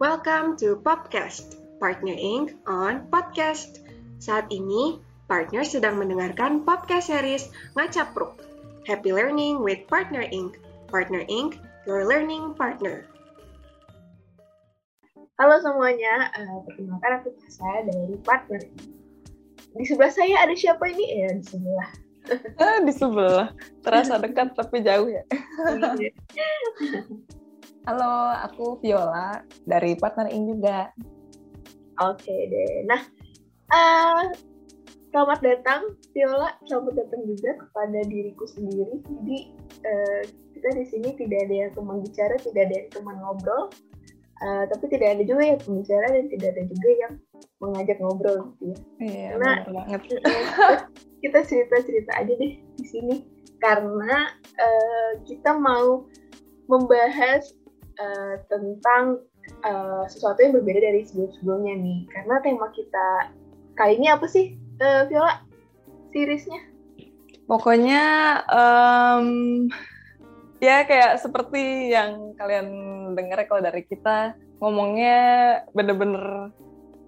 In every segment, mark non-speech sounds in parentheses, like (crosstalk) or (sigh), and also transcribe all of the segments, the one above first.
Welcome to Podcast, Partner Inc. on Podcast. Saat ini, partner sedang mendengarkan podcast series Ngacapruk. Happy Learning with Partner Inc. Partner Inc., your learning partner. Halo semuanya, uh, perkenalkan aku Tessa dari Partner Inc. Di sebelah saya ada siapa ini? Ya, di sebelah. Ah, di sebelah. Terasa dekat tapi jauh ya. (laughs) Halo, aku Viola dari Partner In juga. Oke deh. Nah, uh, selamat datang Viola, selamat datang juga kepada diriku sendiri. Jadi uh, kita di sini tidak ada yang teman bicara, tidak ada yang teman ngobrol, uh, tapi tidak ada juga yang pembicara dan tidak ada juga yang mengajak ngobrol gitu ya. Iya, Karena banget. (laughs) kita cerita-cerita aja deh di sini karena uh, kita mau membahas uh, tentang uh, sesuatu yang berbeda dari sebelum-sebelumnya nih. Karena tema kita kali ini apa sih, uh, Viola? Seriesnya? Pokoknya em, ya kayak seperti yang kalian dengar kalau dari kita ngomongnya bener-bener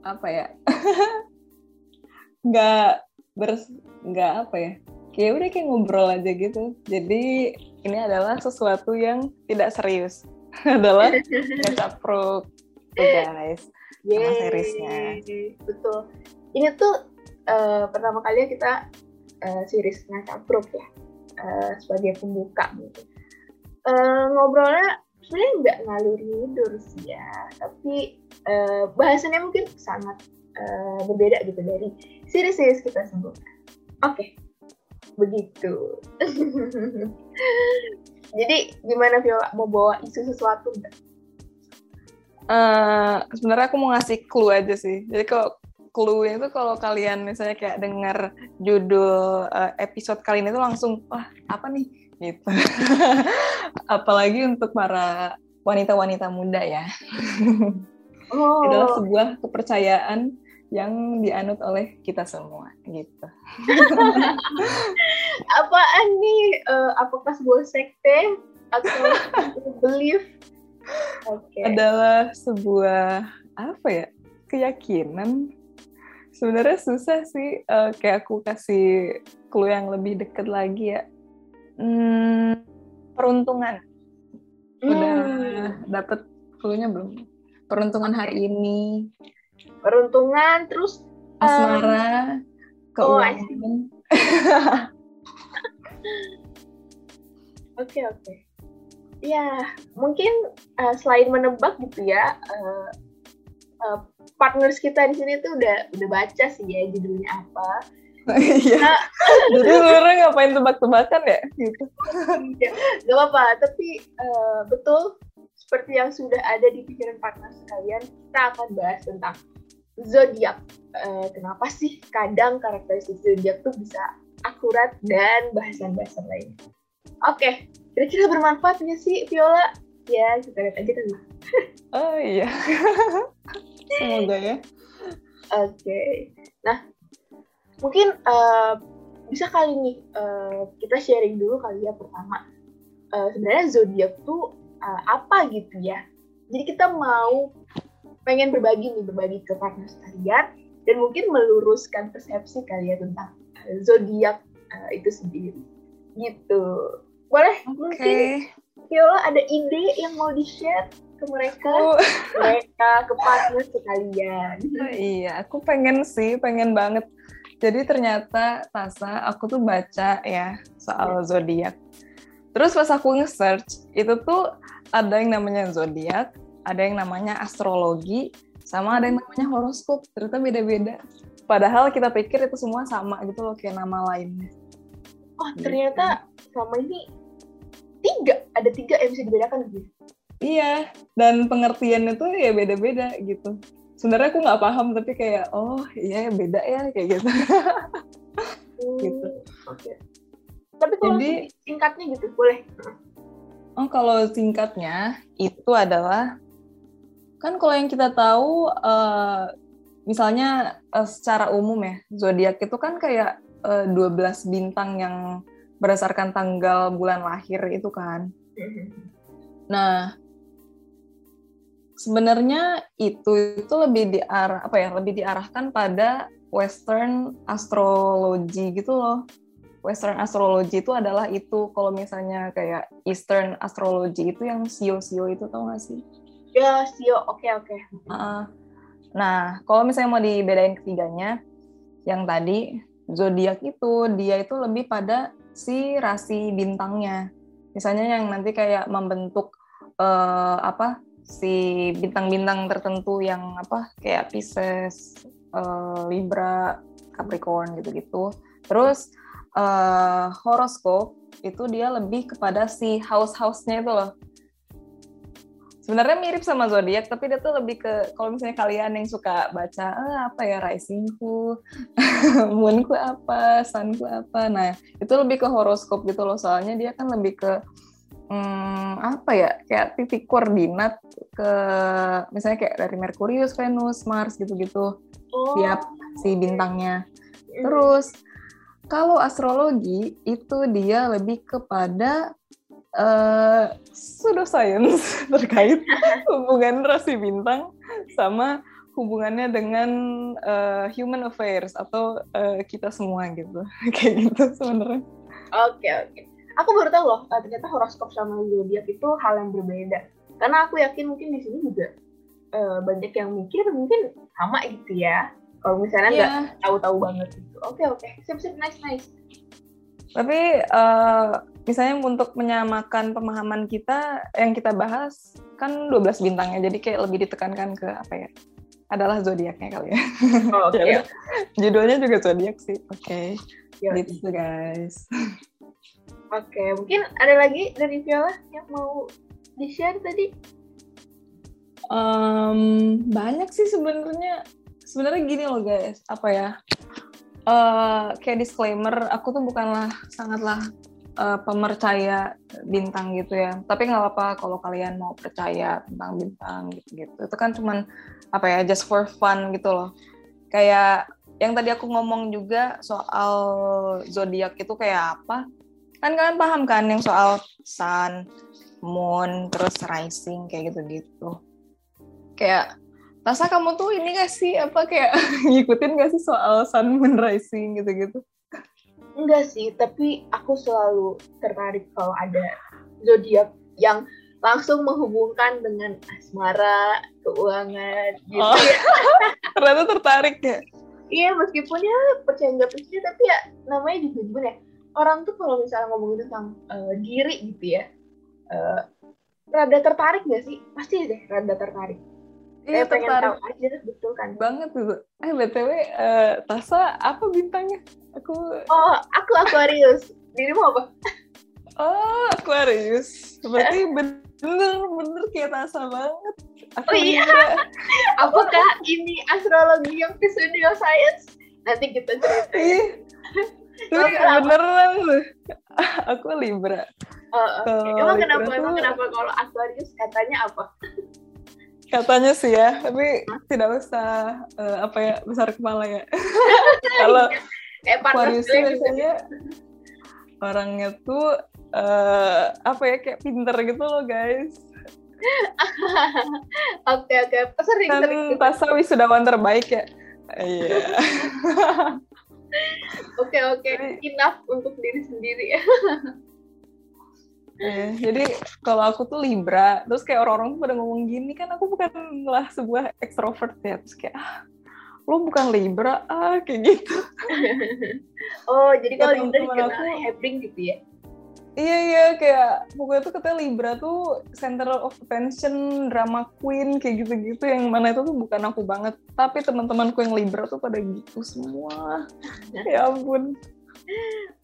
apa ya? (laughs) nggak bers nggak apa ya? Kayak udah kayak ngobrol aja gitu. Jadi ini adalah sesuatu yang tidak serius. Adalah (laughs) ngecapruk tuh guys. Sama Yeay. seriesnya. Betul. Ini tuh uh, pertama kali kita uh, series ngacapruk ya uh, sebagai pembuka gitu. Uh, ngobrolnya sebenarnya nggak ngalur ngidur sih ya, tapi uh, bahasannya mungkin sangat uh, berbeda gitu dari series-series kita sebelumnya. Oke, begitu. (laughs) Jadi gimana Viola mau bawa isu sesuatu? Eh, sebenarnya aku mau ngasih clue aja sih. Jadi kalau clue itu kalau kalian misalnya kayak dengar judul eh, episode kali ini tuh langsung wah apa nih gitu. (laughs) Apalagi untuk para wanita-wanita muda ya. Oh, Adalah sebuah kepercayaan yang dianut oleh kita semua gitu. (laughs) apaan nih? Eh, apakah sebuah sekte atau (laughs) belief? Oke. Adalah sebuah apa ya? keyakinan. Sebenarnya susah sih eh, kayak aku kasih clue yang lebih deket lagi ya. Hmm, peruntungan. Udah Hmm, dapet clue-nya belum? Peruntungan hari ini, peruntungan terus asmara, I keuangan. (laughs) Oke oke. Ya mungkin eh, selain menebak gitu ya, eh, eh, partners kita di sini tuh udah udah baca sih ya judulnya apa. Iya. (laughs) Jadi sebenarnya ngapain tebak-tebakan ya? Gitu. Ya, Gak apa-apa, tapi eh, betul seperti yang sudah ada di pikiran partners kalian, kita akan bahas tentang zodiak. Eh, kenapa sih kadang karakteristik zodiak tuh bisa akurat dan bahasan-bahasan lainnya. Oke, kira-kira bermanfaat nggak sih Viola? Ya, kita lihat aja kan. (laughs) Oh iya. (laughs) Semoga ya. Oke, nah mungkin eh, bisa kali nih eh, kita sharing dulu kali ya pertama. Eh, sebenarnya zodiak tuh eh, apa gitu ya? Jadi kita mau pengen berbagi nih berbagi ke partner kalian dan mungkin meluruskan persepsi kalian tentang eh, zodiak eh, itu sendiri. Gitu. Boleh mungkin Oke. Viola ada ide yang mau di-share ke mereka, Oh, mereka ke partner sekalian. iya, aku pengen sih, pengen banget. Jadi ternyata Tasa, aku tuh baca ya soal zodiak. Terus pas aku nge-search, itu tuh ada yang namanya zodiak, ada yang namanya astrologi, sama ada yang namanya horoskop. Ternyata beda-beda. Padahal kita pikir itu semua sama gitu loh, kayak nama lainnya. Oh ternyata selama ini tiga, ada tiga yang bisa dibedakan gitu. Iya, dan pengertiannya tuh ya beda-beda gitu. Sebenarnya aku nggak paham, tapi kayak, oh iya beda ya, kayak gitu. Hmm, Gitu. Oke. Tapi kalau Jadi- singkatnya gitu boleh. Oh, kalau singkatnya itu adalah kan kalau yang kita tahu eh, misalnya eh, secara umum ya zodiak itu kan kayak eh, 12 bintang yang berdasarkan tanggal bulan lahir itu kan. Nah, sebenarnya itu itu lebih diarah apa ya lebih diarahkan pada Western astrology gitu loh. Western astrology itu adalah itu kalau misalnya kayak Eastern astrology itu yang sio-sio itu tau gak sih? Ya sio, oke oke. Nah kalau misalnya mau dibedain ketiganya, yang tadi zodiak itu dia itu lebih pada si rasi bintangnya. Misalnya yang nanti kayak membentuk uh, apa si bintang-bintang tertentu yang apa kayak Pisces, uh, Libra, Capricorn gitu-gitu. Terus uh, horoskop itu dia lebih kepada si house-house-nya itu loh. Sebenarnya mirip sama zodiak, tapi dia tuh lebih ke kalau misalnya kalian yang suka baca eh, apa ya risingku, (laughs) moonku apa, sunku apa. Nah, itu lebih ke horoskop gitu loh. Soalnya dia kan lebih ke hmm, apa ya kayak titik koordinat ke misalnya kayak dari Merkurius, Venus, Mars gitu-gitu oh. tiap si bintangnya. Terus kalau astrologi itu dia lebih kepada uh, pseudoscience (laughs) terkait (laughs) hubungan rasi bintang sama hubungannya dengan uh, human affairs atau uh, kita semua gitu (laughs) kayak gitu sebenarnya. Oke okay, oke. Okay. Aku baru tahu loh ternyata horoskop sama zodiak itu hal yang berbeda. Karena aku yakin mungkin di sini juga uh, banyak yang mikir mungkin sama gitu ya kalau misalnya nggak yeah. tahu-tahu banget gitu oke okay, oke okay. sip sip nice nice tapi uh, misalnya untuk menyamakan pemahaman kita yang kita bahas kan 12 bintangnya jadi kayak lebih ditekankan ke apa ya adalah zodiaknya kali ya. Oh, Oke. Okay. (laughs) Judulnya juga zodiak sih. Oke. Okay. Gitu guys. Oke, okay. mungkin ada lagi dari Viola yang mau di-share tadi? Um, banyak sih sebenarnya sebenarnya gini loh guys apa ya uh, kayak disclaimer aku tuh bukanlah sangatlah uh, pemercaya bintang gitu ya. Tapi nggak apa-apa kalau kalian mau percaya tentang bintang gitu gitu itu kan cuman apa ya just for fun gitu loh. Kayak yang tadi aku ngomong juga soal zodiak itu kayak apa? Kan kalian paham kan yang soal sun moon terus rising kayak gitu-gitu. Kayak Rasa kamu tuh ini gak sih? Apa kayak (laughs) ngikutin gak sih soal sun moon rising gitu-gitu? Enggak sih, tapi aku selalu tertarik kalau ada zodiak yang langsung menghubungkan dengan asmara, keuangan gitu oh. ya. (laughs) Ternyata tertarik ya? Iya, meskipun ya percaya nggak percaya, tapi ya namanya juga gimana ya. Orang tuh kalau misalnya ngomongin tentang uh, diri gitu ya, uh, rada tertarik gak sih? Pasti deh rada tertarik Iya, pengen tahu aja, betul kan? Banget tuh. Eh, BTW, uh, eh, Tasa apa bintangnya? Aku... Oh, aku Aquarius. Dirimu apa? Oh, Aquarius. Berarti bener-bener kayak Tasa banget. Aku oh iya? Apakah ini astrologi yang studio science? Nanti kita cerita. Iya. Tapi beneran tuh. Aku Libra. Oh, okay. Emang kenapa, emang kenapa kalau Aquarius katanya apa? katanya sih ya tapi tidak usah uh, apa ya besar kepala ya (laughs) kalau Aquarius biasanya orangnya tuh uh, apa ya kayak pinter gitu loh guys. (laughs) Oke oke. Sering kan sering Tasa wisudawan terbaik ya? Iya. (laughs) Oke oke. Enough untuk diri sendiri. (laughs) Ya Yeah, jadi kalau aku tuh Libra, terus kayak orang-orang tuh pada ngomong gini kan aku bukanlah sebuah ekstrovert ya, terus kayak ah, lo bukan Libra ah kayak gitu. (laughs) oh jadi kalau Libra dikenal aku, Hebring gitu ya? Iya iya kayak pokoknya tuh katanya Libra tuh center of attention, drama queen kayak gitu-gitu yang mana itu tuh bukan aku banget, tapi teman-temanku yang Libra tuh pada gitu semua. (laughs) ya ampun.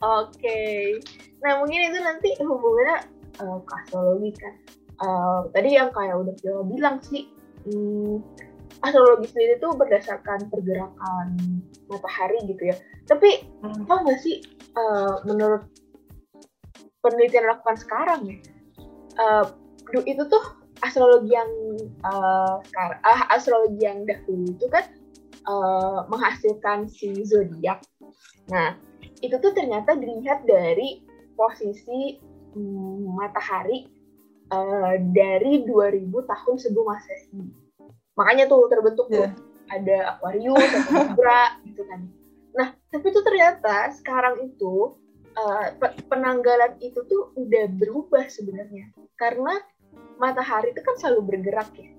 Oke. Okay. Nah mungkin itu nanti hubungannya uh, ke astrologi kan. Uh, tadi yang kayak udah bilang sih, hmm, astrologi sendiri tuh berdasarkan pergerakan matahari gitu ya. Tapi hmm. tau gak sih uh, menurut penelitian yang dilakukan sekarang ya, uh, itu tuh astrologi yang uh, sekarang, uh, astrologi yang dahulu itu kan uh, menghasilkan si zodiak. Nah, itu tuh ternyata dilihat dari posisi hmm, matahari uh, dari 2000 tahun sebelum masehi. Makanya tuh terbentuk yeah. tuh iya. ada Aquarius, ada (laughs) gitu kan. Nah, tapi tuh ternyata sekarang itu uh, penanggalan itu tuh udah berubah sebenarnya karena matahari itu kan selalu bergerak ya.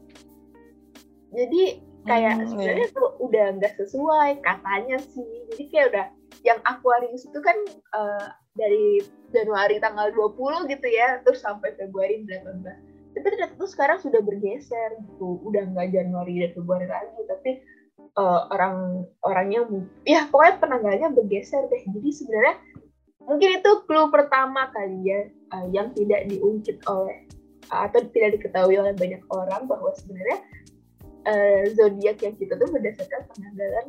Jadi kayak hmm, sebenarnya iya. tuh udah nggak sesuai katanya sih. Jadi kayak udah yang Aquarius itu kan uh, dari Januari tanggal 20 gitu ya, terus sampai Februari 18. Tapi ternyata tuh sekarang sudah bergeser gitu. Udah nggak Januari dan Februari lagi, tapi uh, orang orangnya ya pokoknya penanggalnya bergeser deh. Jadi sebenarnya mungkin itu clue pertama kali ya uh, yang tidak diungkit oleh uh, atau tidak diketahui oleh banyak orang bahwa sebenarnya uh, zodiak yang kita tuh berdasarkan penanggalan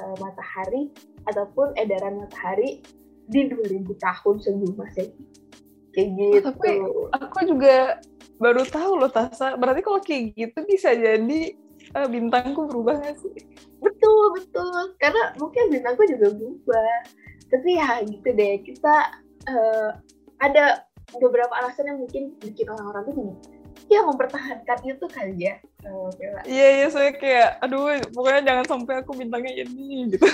uh, matahari ataupun edaran matahari di 2000 tahun sebelum masehi kayak gitu. Tapi aku juga baru tahu loh Tasa. Berarti kalau kayak gitu bisa jadi uh, bintangku berubah gak sih? Betul betul. Karena mungkin bintangku juga berubah. Tapi ya gitu deh. Kita uh, ada beberapa alasan yang mungkin bikin orang-orang tuh gini ya mempertahankan itu kali ya uh, iya iya saya kayak aduh pokoknya jangan sampai aku bintangnya ini gitu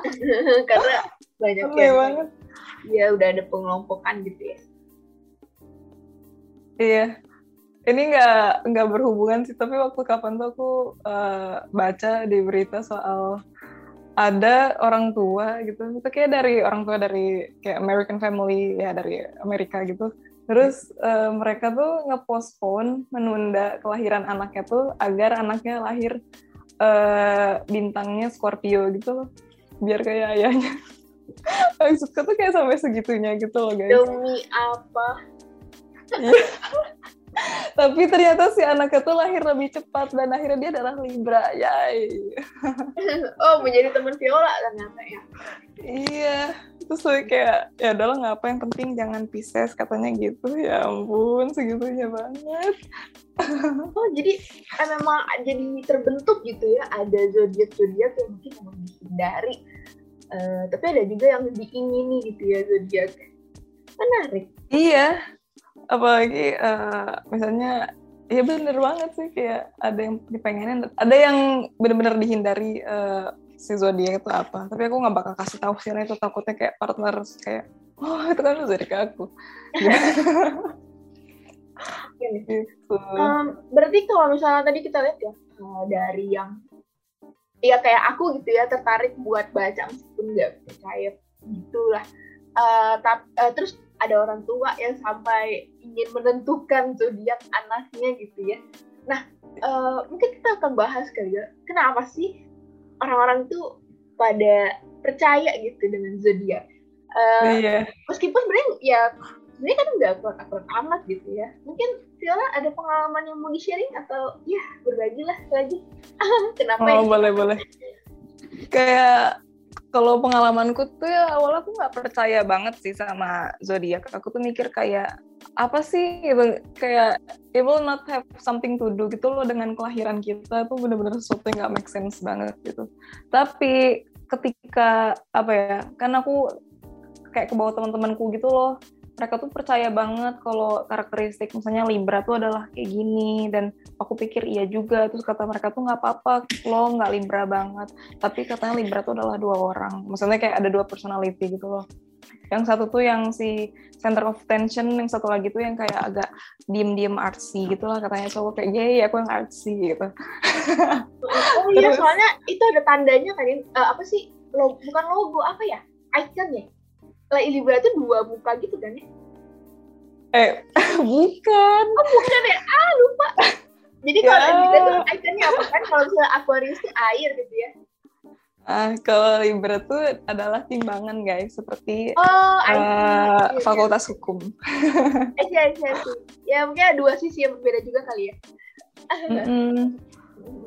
(laughs) karena banyak yang ya udah ada pengelompokan gitu ya iya. Ini nggak nggak berhubungan sih tapi waktu kapan tuh aku uh, baca di berita soal ada orang tua gitu. Itu kayak dari orang tua dari kayak American family ya dari Amerika gitu. Terus uh, mereka tuh ngepospon menunda kelahiran anaknya tuh agar anaknya lahir uh, bintangnya Scorpio gitu loh. Biar kayak ayahnya. (laughs) Suka tuh kayak sampai segitunya gitu loh guys. Demi apa. (laughs) tapi ternyata si anaknya tuh lahir lebih cepat dan akhirnya dia adalah Libra. Yay. (laughs) Oh menjadi teman Viola ternyata ya. Iya. Terus saya kayak ya adalah ngapa yang penting jangan Pisces katanya gitu. Ya ampun segitunya banget. (laughs) Oh jadi eh, memang jadi terbentuk gitu ya. Ada zodiak zodiak yang mungkin mau dihindari. Uh, tapi ada juga yang diingini gitu ya zodiak. Menarik. Iya apalagi uh, misalnya ya bener banget sih kayak ada yang dipengenin ada yang bener-bener dihindari uh, si zodiak itu apa. Tapi aku nggak bakal kasih tahu sih itu takutnya kayak partner kayak oh itu kan zodiak aku. (laughs) Gitu. um, berarti kalau misalnya tadi kita lihat ya uh, dari yang ya kayak aku gitu ya tertarik buat baca meskipun nggak percaya gitulah uh, tap, uh, terus ada orang tua yang sampai ingin menentukan zodiak anaknya gitu ya nah uh, mungkin kita akan bahas kali ya kenapa sih orang-orang itu pada percaya gitu dengan zodiak. Uh, iya. Meskipun sebenarnya ya sebenarnya kan nggak akurat akurat amat gitu ya. Mungkin Viola ada pengalaman yang mau di sharing atau ya berbagi lah lagi. (laughs) Kenapa? Oh ya? boleh boleh. Kayak kalau pengalamanku tuh ya awalnya aku nggak percaya banget sih sama zodiak. Aku tuh mikir kayak apa sih? Gitu kayak it will not have something to do gitu loh dengan kelahiran kita. Tuh bener-bener sesuatu yang gak make sense banget gitu. Tapi ketika apa ya kan aku kayak ke bawah teman-temanku gitu loh mereka tuh percaya banget kalau karakteristik misalnya Libra tuh adalah kayak gini dan aku pikir iya juga. Terus kata mereka tuh nggak apa-apa lo nggak Libra banget. Tapi katanya Libra tuh adalah dua orang. Maksudnya kayak ada dua personality gitu loh. Yang satu tuh yang si center of tension yang satu lagi tuh yang kayak agak diem-diem artsy gitu lah katanya. Cowok kayak gay aku yang artsy gitu. (laughs) Oh iya Terus, soalnya itu ada tandanya kan uh, apa sih logo bukan logo apa ya? Icon ya lah Libra itu dua muka gitu kan ya eh (laughs) bukan oh bukan ya ah lupa jadi kalau ya. Libra tuh iconnya apa kan kalau misalnya Aquarius itu air gitu ya Ah, kalau Libra tuh adalah timbangan guys, seperti oh, uh, fakultas hukum. (laughs) Eh, iya, iya, Ya mungkin ada dua sisi yang berbeda juga kali ya. mm -hmm.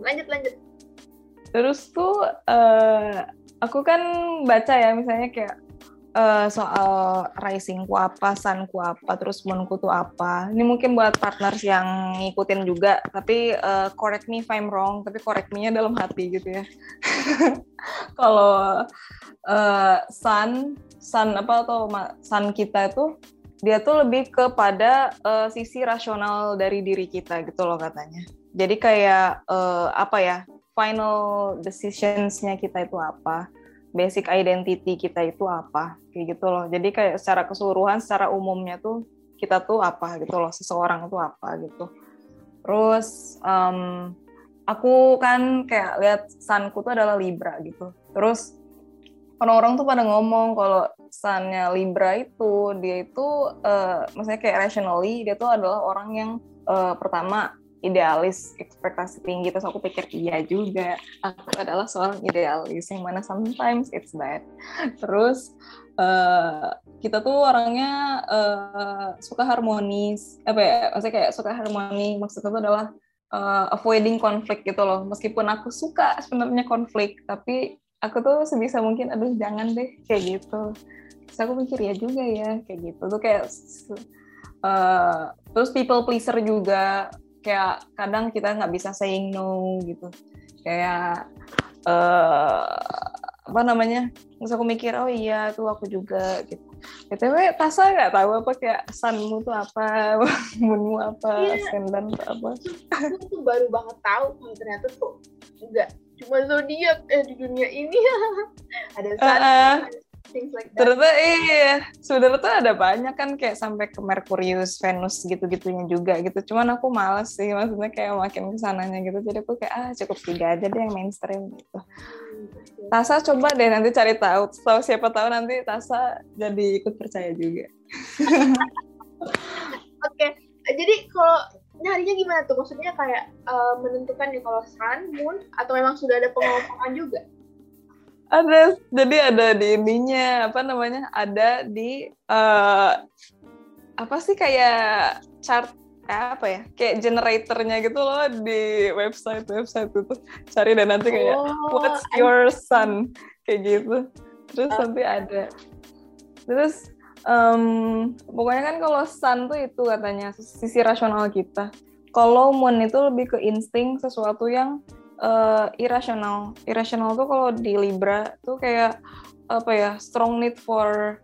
Lanjut, lanjut. Terus tuh uh, aku kan baca ya, misalnya kayak uh, soal risingku apa, sunku apa, terus moonku tuh apa. Ini mungkin buat partners yang ngikutin juga, tapi uh, correct me if I'm wrong, tapi correct me-nya dalam hati gitu ya. (laughs) Kalau uh, sun, sun apa atau sun kita itu dia tuh lebih kepada uh, sisi rasional dari diri kita gitu loh katanya. Jadi kayak uh, apa ya final decisionsnya kita itu apa, basic identity kita itu apa, kayak gitu loh. Jadi kayak secara keseluruhan, secara umumnya tuh kita tuh apa gitu loh, seseorang itu apa gitu. Terus um, aku kan kayak lihat sunku tuh adalah Libra gitu. Terus orang-orang tuh pada ngomong kalau sunnya Libra itu dia itu uh, maksudnya kayak rationally dia tuh adalah orang yang uh, pertama idealis, ekspektasi tinggi. Terus aku pikir iya juga, aku adalah seorang idealis yang mana sometimes it's bad. Terus uh, kita tuh orangnya uh, suka harmonis, apa ya? Maksudnya kayak suka harmoni. Maksudnya itu adalah uh, avoiding konflik gitu loh. Meskipun aku suka sebenarnya konflik, tapi aku tuh sebisa mungkin, aduh jangan deh kayak gitu. Terus aku mikir ya juga ya kayak gitu. Tuh kayak uh, terus people pleaser juga kayak kadang kita nggak bisa saying no gitu. Kayak uh, apa namanya? Terus aku mikir oh iya tuh aku juga gitu. Btw Tasa nggak tahu apa kayak sunmu tuh apa (laughs) moonmu apa iya. ascendant tuh apa? Aku tuh baru banget tahu ternyata tuh enggak cuma zodiak eh di dunia ini. (laughs) Ada sun uh, uh things like that. Ternyata iya, sebenarnya tuh ada banyak kan kayak sampai ke Merkurius, Venus gitu-gitunya juga gitu. Cuman aku males sih, maksudnya kayak makin ke sananya gitu. Jadi aku kayak ah cukup tiga aja deh yang mainstream gitu. Hmm, Tasa coba deh nanti cari tahu, tahu siapa tahu nanti Tasa jadi ikut percaya juga. (laughs) Oke, okay. jadi kalau nyarinya gimana tuh? Maksudnya kayak uh, menentukan nih kalau sun, moon, atau memang sudah ada pengelompokan juga? Ada jadi ada di ininya apa namanya ada di uh, apa sih kayak chart eh, apa ya kayak generatornya gitu loh di website website itu. Cari dan nanti kayak oh, what's your sun? Kayak gitu. Terus uh. nanti ada. Terus um, pokoknya kan kalau sun tuh itu katanya sisi rasional kita. Kalau moon itu lebih ke insting sesuatu yang uh, irasional. Irasional tuh kalau di Libra tuh kayak apa ya strong need for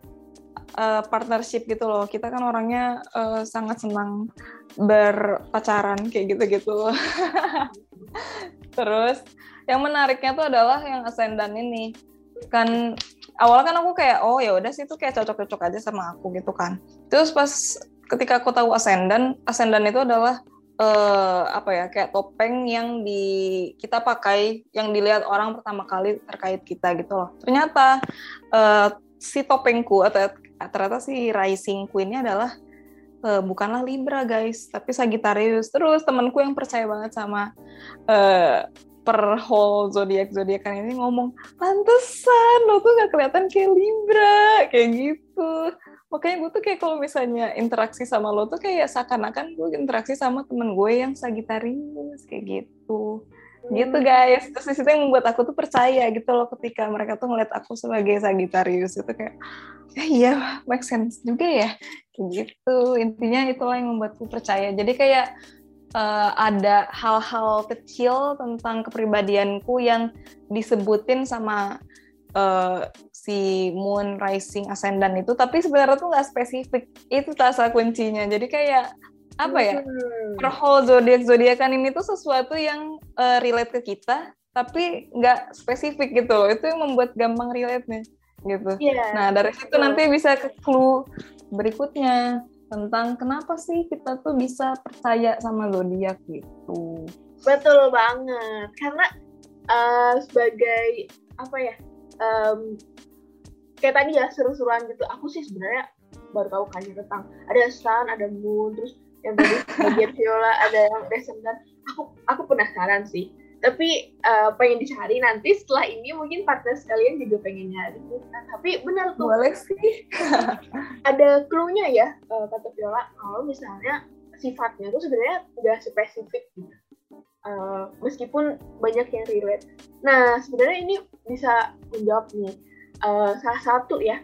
uh, partnership gitu loh. Kita kan orangnya uh, sangat senang berpacaran kayak gitu-gitu. (laughs) Terus yang menariknya tuh adalah yang ascendant ini. Kan awalnya kan aku kayak oh ya udah sih itu kayak cocok-cocok aja sama aku gitu kan. Terus pas ketika aku tahu ascendant, ascendant itu adalah uh, apa ya kayak topeng yang di kita pakai yang dilihat orang pertama kali terkait kita gitu loh. Ternyata uh, si topengku atau ternyata si rising queennya adalah uh, bukanlah Libra guys tapi Sagittarius. Terus temanku yang percaya banget sama uh, per whole zodiak zodiakan ini ngomong pantesan lo tuh gak kelihatan kayak Libra kayak gitu makanya gue tuh kayak kalau misalnya interaksi sama lo tuh kayak seakan-akan gue interaksi sama temen gue yang Sagitarius kayak gitu. Hmm. gitu guys. Terus itu yang membuat aku tuh percaya gitu loh ketika mereka tuh ngeliat aku sebagai Sagitarius itu kayak ya iya make sense juga ya. Kayak gitu. Intinya itulah yang membuatku percaya. Jadi kayak uh, ada hal-hal kecil tentang kepribadianku yang disebutin sama uh, si moon rising ascendant itu tapi sebenarnya tuh nggak spesifik. Itu tasa kuncinya. Jadi kayak apa ya? Hmm. per whole zodiak zodiakan ini tuh sesuatu yang uh, relate ke kita tapi nggak spesifik gitu loh. Itu yang membuat gampang relate nih gitu. Yeah. nah dari situ nanti bisa ke clue berikutnya tentang kenapa sih kita tuh bisa percaya sama zodiak gitu. Betul banget. Karena uh, sebagai apa ya um, kayak tadi ya seru-seruan gitu. Aku sih sebenarnya baru tahu kan tentang ada sun ada moon terus yang tadi (laughs) bagian viola ada yang descendant. Aku aku penasaran sih. Tapi uh, pengen dicari nanti setelah ini mungkin partner sekalian juga pengen nyari. Nah, tapi benar tuh. Boleh sih. (laughs) Ada clue-nya ya uh, kata Viola. Kalau misalnya sifatnya tuh sebenarnya udah spesifik gitu uh, meskipun banyak yang relate nah sebenarnya ini bisa menjawab nih uh, salah satu ya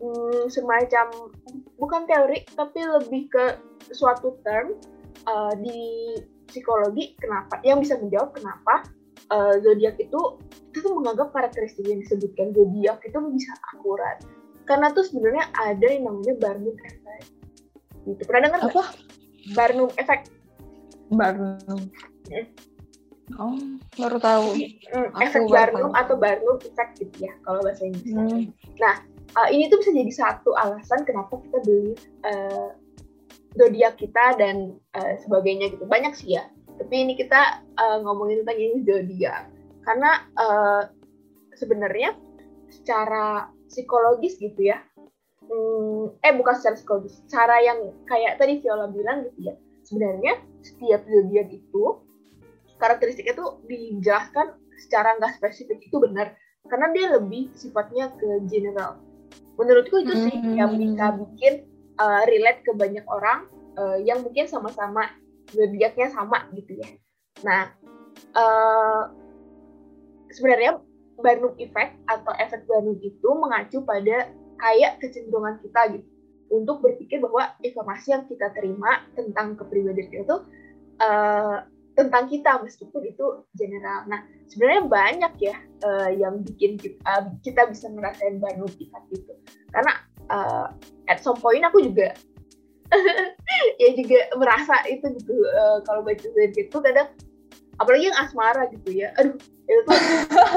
hmm, semacam bukan teori tapi lebih ke suatu term uh, di psikologi kenapa yang bisa menjawab kenapa uh, zodiak itu itu tuh menganggap karakteristik yang disebutkan zodiak itu bisa akurat karena tuh sebenarnya ada yang namanya Barnum effect Itu pernah dengar? Apa? Barnum Effect. Barnum. (laughs) Oh, baru tahu. Hmm, efek Barnum atau Barnum Effect gitu ya kalau bahasa Inggris. Hmm. Uh, ini tuh bisa jadi satu alasan kenapa kita beli uh, zodiak kita dan uh, sebagainya gitu. Banyak sih ya. Tapi ini kita uh, ngomongin tentang ini zodiak. Karena uh, sebenarnya secara psikologis gitu ya. Hmm, eh bukan secara psikologis, cara yang kayak tadi Viola bilang gitu ya. Sebenarnya setiap zodiak itu karakteristiknya tuh dijelaskan secara nggak spesifik itu benar karena dia lebih sifatnya ke general. Menurutku itu sih Hmm. yang bisa bikin uh, relate ke banyak orang uh, yang mungkin sama-sama zodiaknya sama gitu ya. Nah, uh, sebenarnya Barnum Effect atau efek Barnum itu mengacu pada kayak kecenderungan kita gitu untuk berpikir bahwa informasi yang kita terima tentang kepribadian kita itu uh, tentang kita meskipun itu general. Nah, sebenarnya banyak ya uh, yang bikin kita, uh, kita bisa ngerasain Barnum Effect gitu. Karena uh, at some point aku juga (laughs) ya juga merasa itu gitu uh, kalau baca zodiak itu kadang apalagi yang asmara gitu ya. Aduh, itu tuh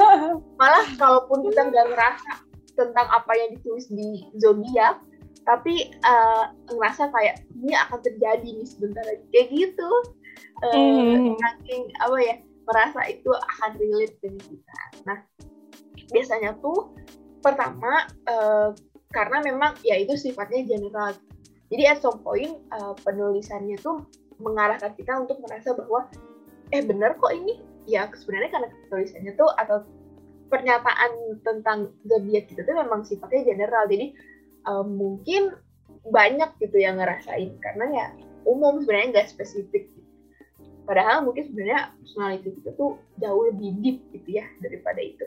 (laughs) malah kalaupun kita nggak ngerasa tentang apa yang ditulis di zodiak tapi uh, ngerasa kayak ini akan terjadi nih sebentar lagi kayak gitu uh, saking apa ya merasa itu akan relate dengan kita. Nah biasanya tuh pertama uh, karena memang ya itu sifatnya general. Jadi at some point uh, penulisannya tuh mengarahkan kita untuk merasa bahwa eh bener kok ini? Ya sebenarnya karena tulisannya tuh atau pernyataan tentang zodiak kita tuh memang sifatnya general. Jadi um, mungkin banyak gitu yang ngerasain. Karena ya umum sebenarnya nggak spesifik padahal mungkin sebenarnya personality kita tuh jauh lebih deep gitu ya daripada itu.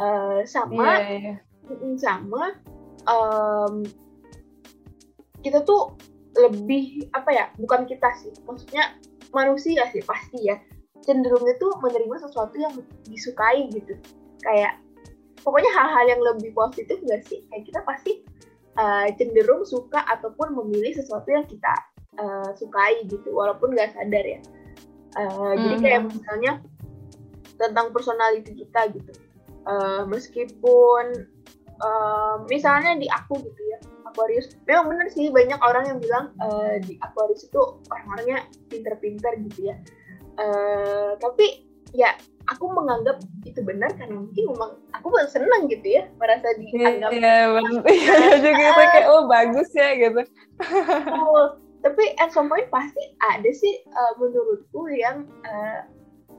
Uh, sama Iya, iya. Mm, sama em, kita tuh lebih apa ya bukan kita sih maksudnya manusia sih pasti ya cenderungnya tuh menerima sesuatu yang disukai gitu. Kayak pokoknya hal-hal yang lebih positif gak sih? Kayak kita pasti uh, cenderung suka ataupun memilih sesuatu yang kita uh, sukai gitu walaupun gak sadar ya Uh, jadi kayak misalnya tentang personality kita gitu. Uh, meskipun uh, misalnya di aku gitu ya Aquarius. Memang bener sih banyak orang yang bilang uh, di Aquarius itu orang-orangnya pinter-pinter gitu ya. Uh, tapi ya aku menganggap itu benar karena mungkin memang aku senang gitu ya merasa dianggap Iya, bener. (laughs) Iya juga itu kayak oh bagus ya gitu. Tapi at some point pasti ada sih uh, menurutku yang uh,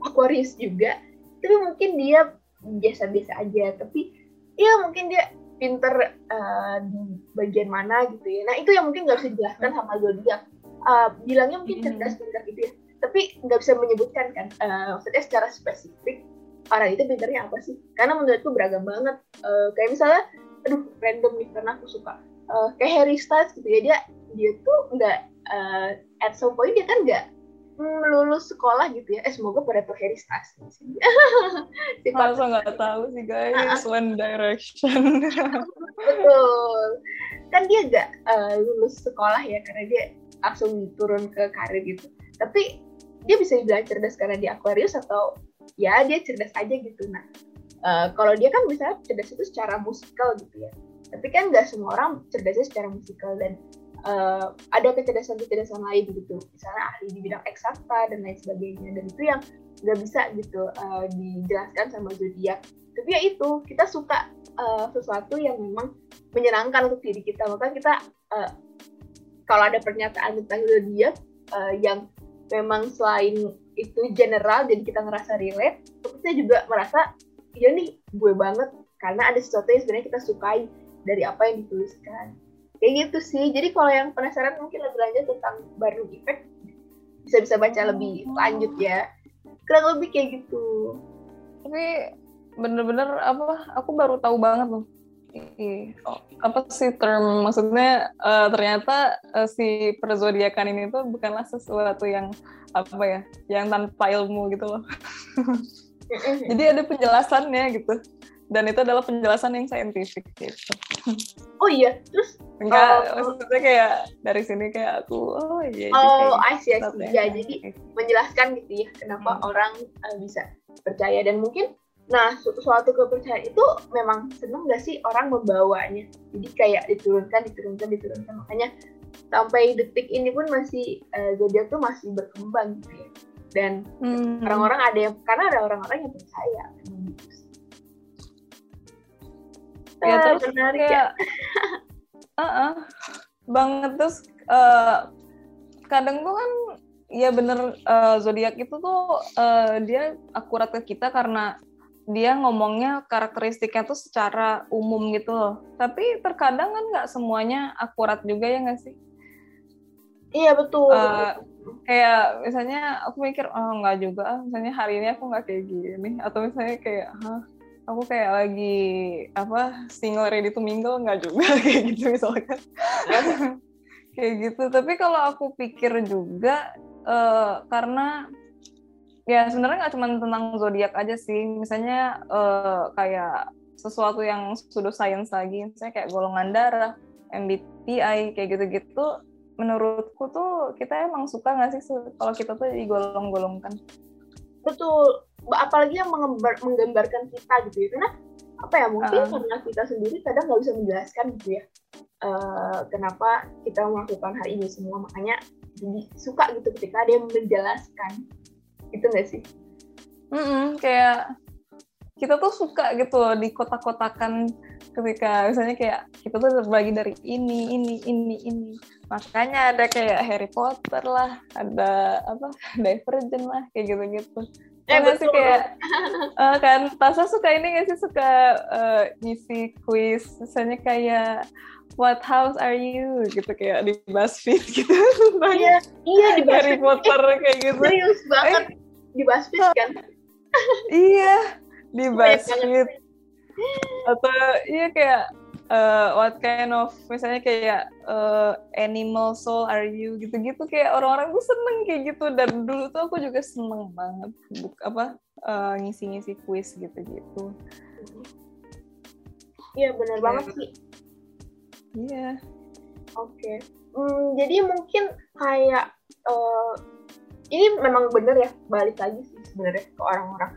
Aquarius juga. Tapi mungkin dia biasa-biasa aja. Tapi ya mungkin dia pinter uh, di bagian mana gitu ya. Nah itu yang mungkin nggak bisa dijelaskan sama zodiak. Uh, bilangnya mungkin Hmm. cerdas pintar gitu ya. Tapi nggak bisa menyebutkan kan. Uh, maksudnya secara spesifik orang itu pinternya apa sih? Karena menurutku beragam banget. Uh, kayak misalnya aduh random nih karena aku suka. Uh, kayak Harry Styles gitu ya. Dia dia tuh nggak uh, at some point dia kan nggak lulus sekolah gitu ya. Eh semoga pada tuh Harry Styles Sifat- (laughs) Masa nggak tahu sih guys, One Direction. (laughs) betul. Kan dia nggak uh, lulus sekolah ya karena dia langsung turun ke karir gitu. Tapi dia bisa dibilang cerdas karena di Aquarius atau ya dia cerdas aja gitu. Nah uh, kalau dia kan misalnya cerdas itu secara musikal gitu ya. Tapi kan nggak semua orang cerdasnya secara musikal dan uh, ada kecerdasan-kecerdasan lain gitu. Misalnya ahli di bidang eksakta dan lain sebagainya. Dan itu yang nggak bisa gitu uh, dijelaskan sama zodiak. Tapi ya itu kita suka uh, sesuatu yang memang menyenangkan untuk diri kita. Maka kita uh, kalau ada pernyataan tentang zodiak uh, yang memang selain itu general jadi kita ngerasa relate tapi kita juga merasa ya nih gue banget. Karena ada sesuatu yang sebenarnya kita sukai dari apa yang dituliskan kayak gitu sih jadi kalau yang penasaran mungkin lebih lanjut tentang Barnum Effect bisa bisa baca lebih lanjut ya kurang lebih kayak gitu Tapi bener-bener apa? Aku baru tahu banget loh. Oh, apa sih term maksudnya eh, ternyata eh, si perzodiakan ini tuh bukanlah sesuatu yang apa ya, yang tanpa ilmu gitu loh. (laughs) Jadi ada penjelasannya gitu. Dan itu adalah penjelasan yang saintifik gitu. Oh iya, terus enggak oh, maksudnya kayak dari sini kayak aku oh iya Oh, I see, I see. Ya, jadi menjelaskan gitu ya kenapa hmm. orang uh, bisa percaya dan mungkin nah su suatu kepercayaan itu memang seneng gak sih orang membawanya. Jadi kayak diturunkan, diturunkan, diturunkan makanya sampai detik ini pun masih uh, zodiak tuh masih berkembang gitu ya. Dan hmm. orang-orang hmm. ada yang karena ada orang-orang yang percaya ya terus menarik kayak, ya. (laughs) uh -uh, banget terus uh, kadang tuh kan ya bener uh, zodiak itu tuh uh, dia akurat ke kita karena dia ngomongnya karakteristiknya tuh secara umum gitu loh. Tapi terkadang kan nggak semuanya akurat juga ya nggak sih? Iya betul. Uh, kayak misalnya aku mikir oh nggak juga, misalnya hari ini aku nggak kayak gini, atau misalnya kayak Hah, aku kayak lagi apa single ready to mingle nggak juga (laughs) kayak gitu misalkan. (laughs) Kayak gitu. Tapi kalau aku pikir juga uh, karena ya sebenarnya nggak cuma tentang zodiak aja sih. Misalnya uh, kayak sesuatu yang sudah sains lagi misalnya kayak golongan darah MBTI kayak gitu-gitu menurutku tuh kita emang suka nggak sih kalau kita tuh digolong-golongkan. Betul apalagi yang menggambar, menggambarkan kita gitu ya karena apa ya mungkin uh. karena kita sendiri kadang nggak bisa menjelaskan gitu ya uh, kenapa kita melakukan hal ini semua makanya jadi suka gitu ketika ada yang menjelaskan itu nggak sih? Mm -mm, kayak kita tuh suka gitu di kotak-kotakan ketika misalnya kayak kita tuh terbagi dari ini, ini, ini, ini. Makanya ada kayak Harry Potter lah, ada apa, (laughs) Divergent lah, kayak gitu-gitu eh, nggak sih kayak uh, kan Tasa suka ini nggak sih? Suka uh, ngisi quiz misalnya kayak What house are you? gitu kayak di BuzzFeed gitu. Iya iya di BuzzFeed. Harry Potter eh, kayak gitu. serius banget. Eh, di BuzzFeed kan? iya di BuzzFeed. Atau iya kayak uh, what kind of misalnya kayak uh, animal soul are you gitu-gitu kayak orang-orang tuh seneng kayak gitu dan dulu tuh aku juga seneng banget buk apa uh, ngisi-ngisi quiz gitu-gitu iya benar yeah. banget sih iya yeah. oke okay. hmm, jadi mungkin kayak uh, ini memang bener ya balik lagi sih sebenarnya ke orang-orang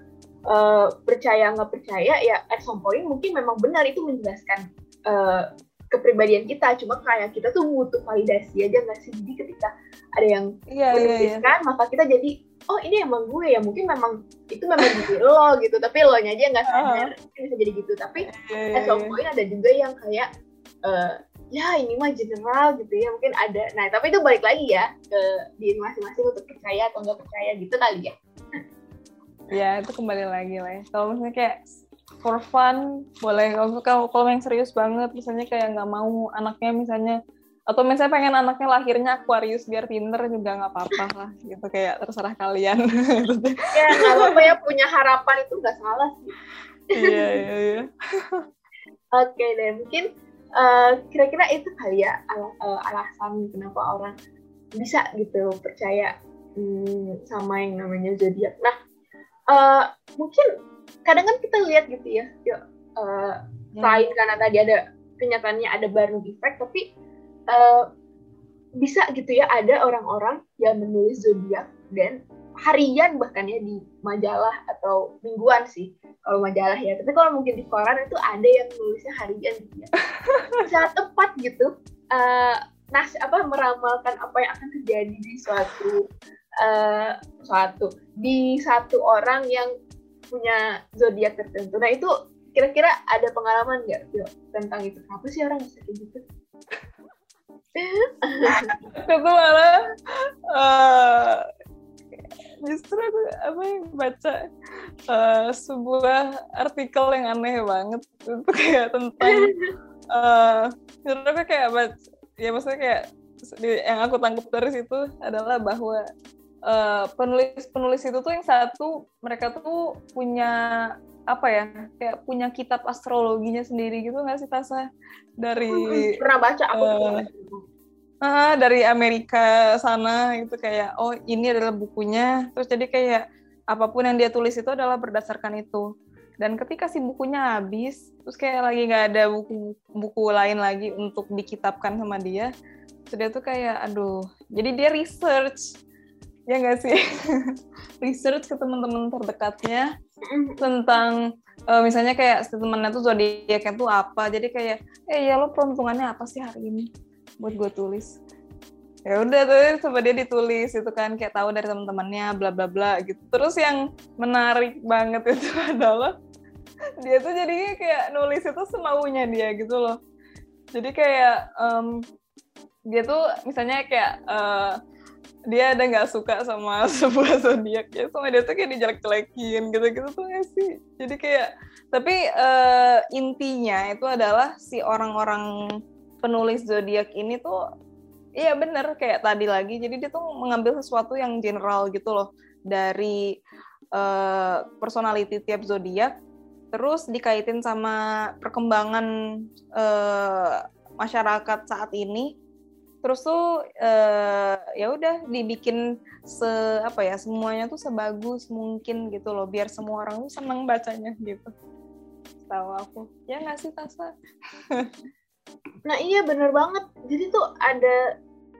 uh, percaya nggak percaya ya at some point mungkin memang benar itu menjelaskan uh, kepribadian kita cuma kayak kita tuh butuh validasi aja nggak sih jadi ketika ada yang yeah, yeah, yeah. maka kita jadi oh ini emang gue ya mungkin memang itu memang diri lo gitu tapi lo nya aja nggak sadar uh -huh. bisa jadi gitu tapi yeah, yeah, yeah. point ada juga yang kayak uh, ya ini mah general gitu ya mungkin ada nah tapi itu balik lagi ya ke diri masing-masing untuk percaya atau nggak percaya gitu kali ya ya itu kembali lagi lah ya. kalau misalnya kayak for fun boleh kalau kalau yang serius banget misalnya kayak nggak mau anaknya misalnya atau misalnya pengen anaknya lahirnya Aquarius biar pinter juga nggak apa-apa lah gitu kayak terserah kalian. Ya nggak apa-apa ya punya harapan itu nggak salah sih. Iya iya (laughs) iya. Oke deh mungkin uh, kira-kira itu kali ya al uh, alasan kenapa orang bisa gitu percaya hmm, sama yang namanya zodiak. Nah uh, mungkin kadang kan kita lihat gitu ya, yuk uh, selain karena tadi ada kenyataannya ada Barnum effect, tapi uh, bisa gitu ya ada orang-orang yang menulis zodiak dan harian bahkan ya di majalah atau mingguan sih kalau majalah ya. Tapi kalau mungkin di koran itu ada yang nulisnya harian gitu ya. (laughs) Sangat tepat gitu uh, nas apa meramalkan apa yang akan terjadi di suatu uh, suatu di satu orang yang punya zodiak tertentu. Nah itu kira-kira ada pengalaman nggak tentang itu? Apa sih orang bisa kayak gitu? (laughs) itu malah uh, justru aku apa yang baca uh, sebuah artikel yang aneh banget itu kayak tentang uh, justru kayak baca ya maksudnya kayak yang aku tangkap dari situ adalah bahwa Eh, penulis-penulis itu tuh yang satu mereka tuh punya apa ya kayak punya kitab astrologinya sendiri gitu nggak sih Tasa? Dari hmm, pernah baca aku uh, uh, dari Amerika sana gitu kayak oh ini adalah bukunya. Terus jadi kayak apa pun yang dia tulis itu adalah berdasarkan itu. Dan ketika si bukunya habis terus kayak lagi nggak ada buku buku lain lagi untuk dikitabkan sama dia terus dia tuh kayak aduh. Jadi dia research ya nggak sih? (laughs) Research ke teman-teman terdekatnya tentang uh, misalnya kayak temennya tuh zodiaknya tuh apa. Jadi kayak eh ya lo peruntungannya apa sih hari ini? Buat gue tulis. Ya udah tuh coba dia ditulis itu kan kayak tahu dari teman-temannya bla bla bla gitu. Terus yang menarik banget (laughs) itu adalah dia tuh jadinya kayak nulis itu semaunya dia gitu loh. Jadi kayak um, dia tuh misalnya kayak uh, dia ada nggak suka sama (laughs) sebuah zodiak ya sama dia tuh kayak dijelek-jelekin gitu-gitu tuh gak sih jadi kayak tapi uh, intinya itu adalah si orang-orang penulis zodiak ini tuh Iya bener kayak tadi lagi. Jadi dia tuh mengambil sesuatu yang general gitu loh dari uh, personality tiap zodiak, terus dikaitin sama perkembangan uh, masyarakat saat ini. Terus tuh uh, ya udah dibikin se apa ya semuanya tuh sebagus mungkin gitu loh biar semua orang tuh seneng bacanya gitu. Tahu aku. Ya nggak sih Tasa? (laughs) Nah iya bener banget. Jadi tuh ada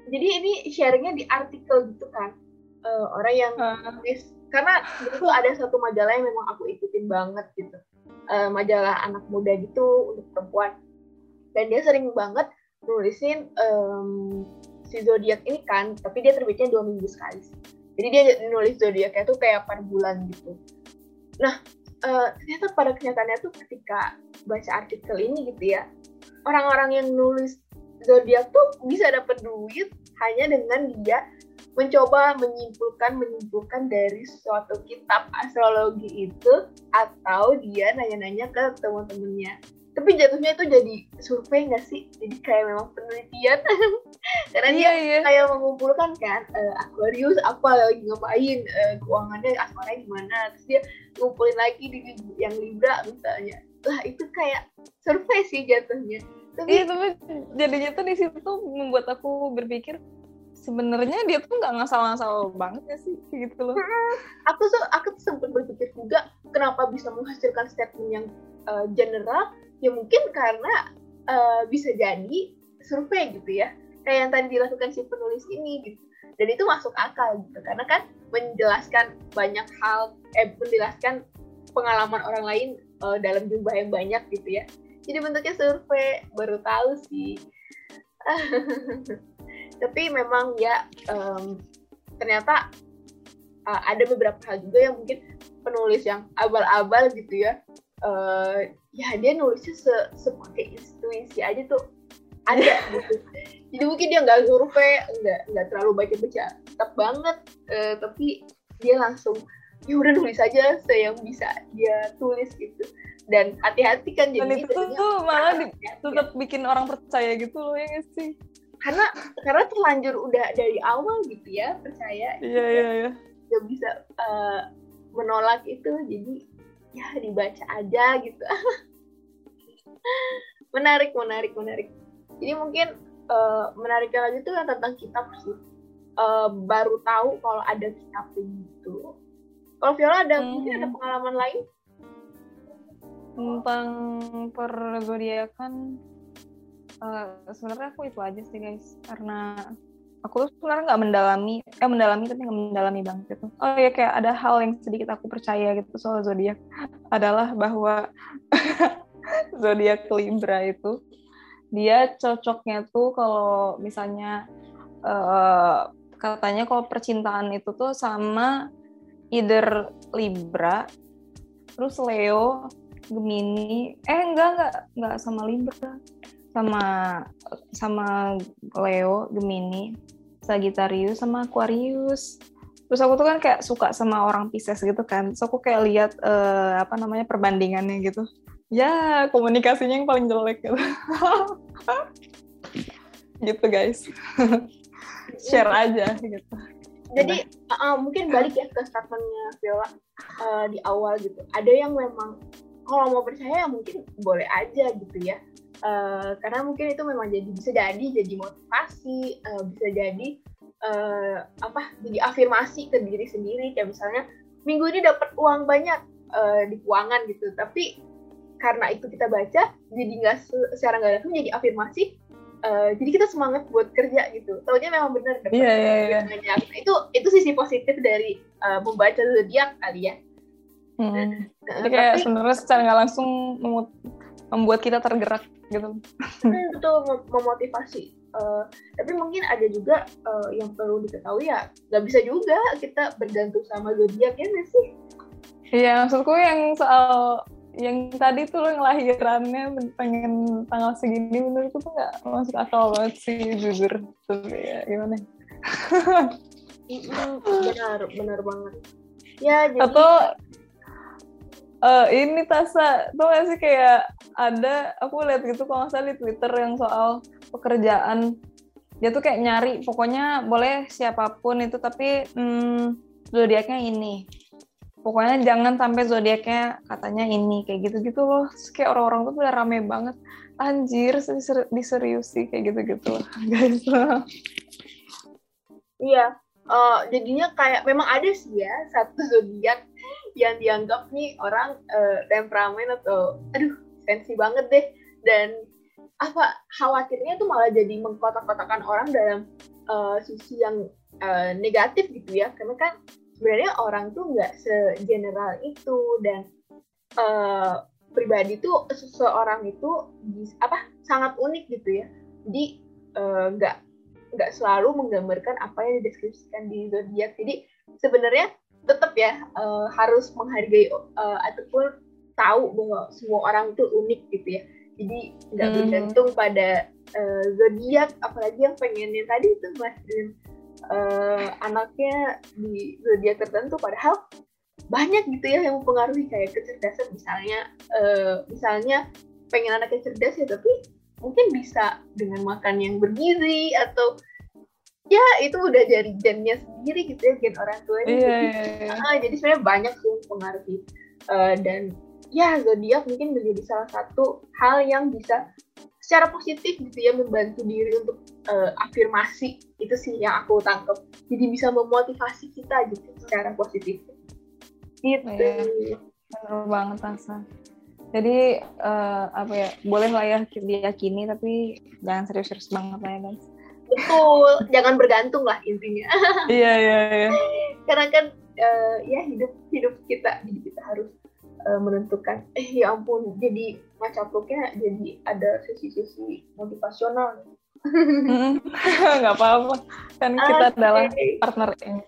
jadi ini sharingnya di artikel gitu kan uh, orang yang nulis karena itu ada satu majalah yang memang aku ikutin banget gitu uh, majalah anak muda gitu untuk perempuan dan dia sering banget nulisin um, si zodiak ini kan tapi dia terbitnya dua minggu sekali jadi dia nulis zodiaknya tuh kayak per bulan gitu. Nah uh, ternyata pada kenyataannya tuh ketika baca artikel ini gitu ya orang-orang yang nulis zodiak tuh bisa dapat duit hanya dengan dia mencoba menyimpulkan menyimpulkan dari suatu kitab astrologi itu atau dia nanya-nanya ke teman-temannya tapi jatuhnya itu jadi survei nggak sih? Jadi kayak memang penelitian. (laughs) Karena dia iya, iya. kayak mengumpulkan kan uh, Aquarius apa lagi ngapain uh, keuangannya asmaranya gimana terus dia ngumpulin lagi di yang Libra misalnya. Lah itu kayak survei sih jatuhnya. Tapi iya tapi jadinya tuh di situ tuh membuat aku berpikir sebenarnya dia tuh nggak ngasal-ngasal banget ya sih? Gitu loh. Aku tuh aku tuh sempat berpikir juga kenapa bisa menghasilkan statement yang uh, general ya mungkin karena uh, bisa jadi survei gitu ya. Kayak yang tadi dilakukan si penulis ini gitu. Dan itu masuk akal gitu. Karena kan menjelaskan banyak hal eh menjelaskan pengalaman orang lain uh, dalam jumlah yang banyak gitu ya. Jadi bentuknya survei baru tahu sih. (laughs) Tapi memang ya um, ternyata uh, ada beberapa hal juga yang mungkin penulis yang abal-abal gitu ya uh, ya dia nulisnya se sepakai intuisi aja tuh ada gitu. (laughs) Jadi mungkin dia nggak survei nggak nggak terlalu baca-baca tetap banget uh, tapi dia langsung ya udah nulis aja saya yang bisa dia tulis gitu. Dan hati-hati kan jadi dan itu tuh malah di, (laughs) tetap bikin orang percaya gitu loh ya gak sih? Karena karena terlanjur udah dari awal gitu ya percaya iya iya iya. gak bisa uh, menolak itu. Jadi (laughs) ya dibaca aja gitu. (laughs) Menarik menarik menarik. Jadi mungkin uh, menariknya lagi tuh yang tentang kitab sih. Uh, baru tahu kalau ada kitab gitu. Kalau Viola ada hmm. mungkin ada pengalaman lain? Tentang perzodiakan uh, sebenarnya aku itu aja sih guys. Karena aku tuh sebenarnya nggak mendalami eh mendalami tapi nggak mendalami banget gitu. Oh ya kayak ada hal yang sedikit aku percaya gitu soal zodiak adalah bahwa (laughs) zodiak Libra itu dia cocoknya tuh kalau misalnya uh, katanya kalau percintaan itu tuh sama either Libra terus Leo Gemini eh enggak enggak enggak sama Libra sama sama Leo Gemini Sagittarius sama Aquarius. Terus aku tuh kan kayak suka sama orang Pisces gitu kan. So aku kayak lihat uh, apa namanya perbandingannya gitu. Ya komunikasinya yang paling jelek gitu. (laughs) Gitu guys. (laughs) Share aja gitu. Jadi uh, mungkin balik ya ke statementnya Viola uh, di awal gitu. Ada yang memang kalau mau percaya ya mungkin boleh aja gitu ya uh, karena mungkin itu memang jadi bisa jadi jadi motivasi uh, bisa jadi uh, apa jadi afirmasi ke diri sendiri. Kayak misalnya minggu ini dapat uang banyak uh, di keuangan gitu. Tapi karena itu kita baca jadi nggak secara nggak langsung jadi afirmasi uh, jadi kita semangat buat kerja gitu. Tahunya memang benar kan iya iya iya. nah, itu itu sisi positif dari uh, membaca zodiak kali ya. Hmm. jadi kayak tapi, sebenarnya secara nggak langsung membuat kita tergerak gitu. Hmm, betul mem memotivasi. Uh, tapi mungkin ada juga uh, yang perlu diketahui ya nggak bisa juga kita bergantung sama zodiak ya sih? Iya, maksudku yang soal yang tadi tuh lo ngelahirannya pengen tanggal segini menurutku tuh nggak masuk akal banget sih jujur. Tapi ya gimana? Benar benar banget. Ya jadi atau uh, ini Tasa tuh gak sih kayak ada aku lihat gitu kalau nggak salah di Twitter yang soal pekerjaan. Dia tuh kayak nyari pokoknya boleh siapa pun itu tapi hmm, zodiaknya ini. Pokoknya jangan sampai zodiaknya katanya ini kayak gitu-gitu loh. Terus kayak orang-orang tuh udah rame banget. Anjir diserius sih kayak gitu-gitu (laughs) guys. Iya uh, jadinya kayak memang ada sih ya satu zodiak yang dianggap nih orang uh, temperamen atau aduh sensi banget deh. Dan apa khawatirnya tuh malah jadi mengkotak-kotakan orang dalam uh, sisi yang uh, negatif gitu ya. Karena kan sebenarnya orang tuh nggak segeneral itu dan uh, pribadi tuh seseorang itu apa sangat unik gitu ya. Jadi uh, nggak nggak selalu menggambarkan apa yang dideskripsikan di zodiak. Jadi sebenarnya tetap ya uh, harus menghargai uh, ataupun tahu bahwa semua orang itu unik gitu ya. Jadi nggak hmm. bergantung pada uh, zodiak apalagi yang pengennya tadi itu mas uh, anaknya di zodiak tertentu padahal banyak gitu ya yang mempengaruhi kayak kecerdasan. Misalnya uh, misalnya pengen anaknya cerdas ya tapi mungkin bisa dengan makan yang bergizi atau ya itu udah dari gennya sendiri gitu ya gen orang tuanya iya, jadi. Uh, jadi sebenarnya banyak sih yang mempengaruhi. Uh, dan ya zodiak mungkin menjadi salah satu hal yang bisa secara positif gitu ya membantu diri untuk uh, afirmasi. Itu sih yang aku tangkap jadi bisa memotivasi kita gitu secara positif. Gitu. Ya, banget Asa jadi uh, apa ya boleh lah ya diyakini tapi jangan serius-serius banget lah ya guys. Betul. Jangan bergantung lah intinya. Iya iya iya. (laughs) Karena kan uh, ya hidup hidup kita kita harus uh, menentukan eh ya ampun jadi macapluknya jadi ada sisi-sisi motivasional. (laughs) Nggak apa-apa. Kan kita okay. adalah partner ini.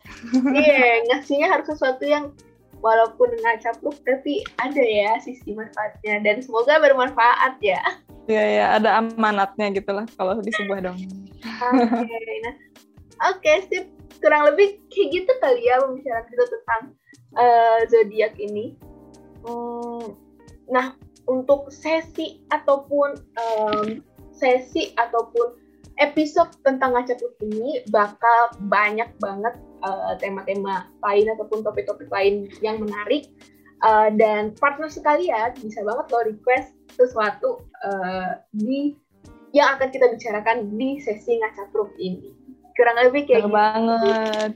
Iya yeah, ngasihnya harus sesuatu yang walaupun nggak capluk tapi ada ya sisi manfaatnya. Dan semoga bermanfaat ya. Iya ya ada amanatnya gitulah kalau di sebuah dong oke okay, nah. Oke okay, sip. Kurang lebih kayak gitu kali ya pembicaraan kita tentang uh, zodiak ini Hmm, nah, untuk sesi ataupun um, sesi ataupun episode tentang ngaca ini bakal banyak banget uh, tema-tema lain ataupun topik-topik lain yang menarik. Uh, dan partner sekalian bisa banget lo request sesuatu uh, di yang akan kita bicarakan di sesi ngaca ini. Kurang lebih kayak gitu. banget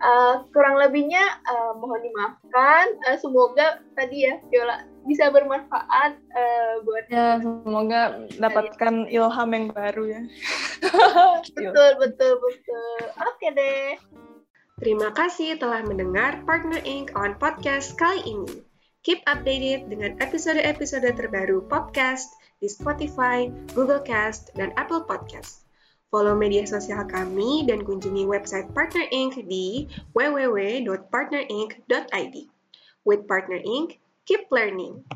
Uh, kurang lebihnya uh, mohon dimaafkan. Uh, semoga tadi ya Viola bisa bermanfaat uh, buat ya semoga dapatkan ilham yang baru ya. (laughs) betul betul betul. Oke okay deh. Terima kasih telah mendengar Partner Inc. on podcast kali ini. Keep updated dengan episode-episode terbaru podcast di Spotify, Google Cast, dan Apple Podcast. Follow media sosial kami dan kunjungi website Partner Inc. di www.partnerinc.id. With Partner Inc., keep learning.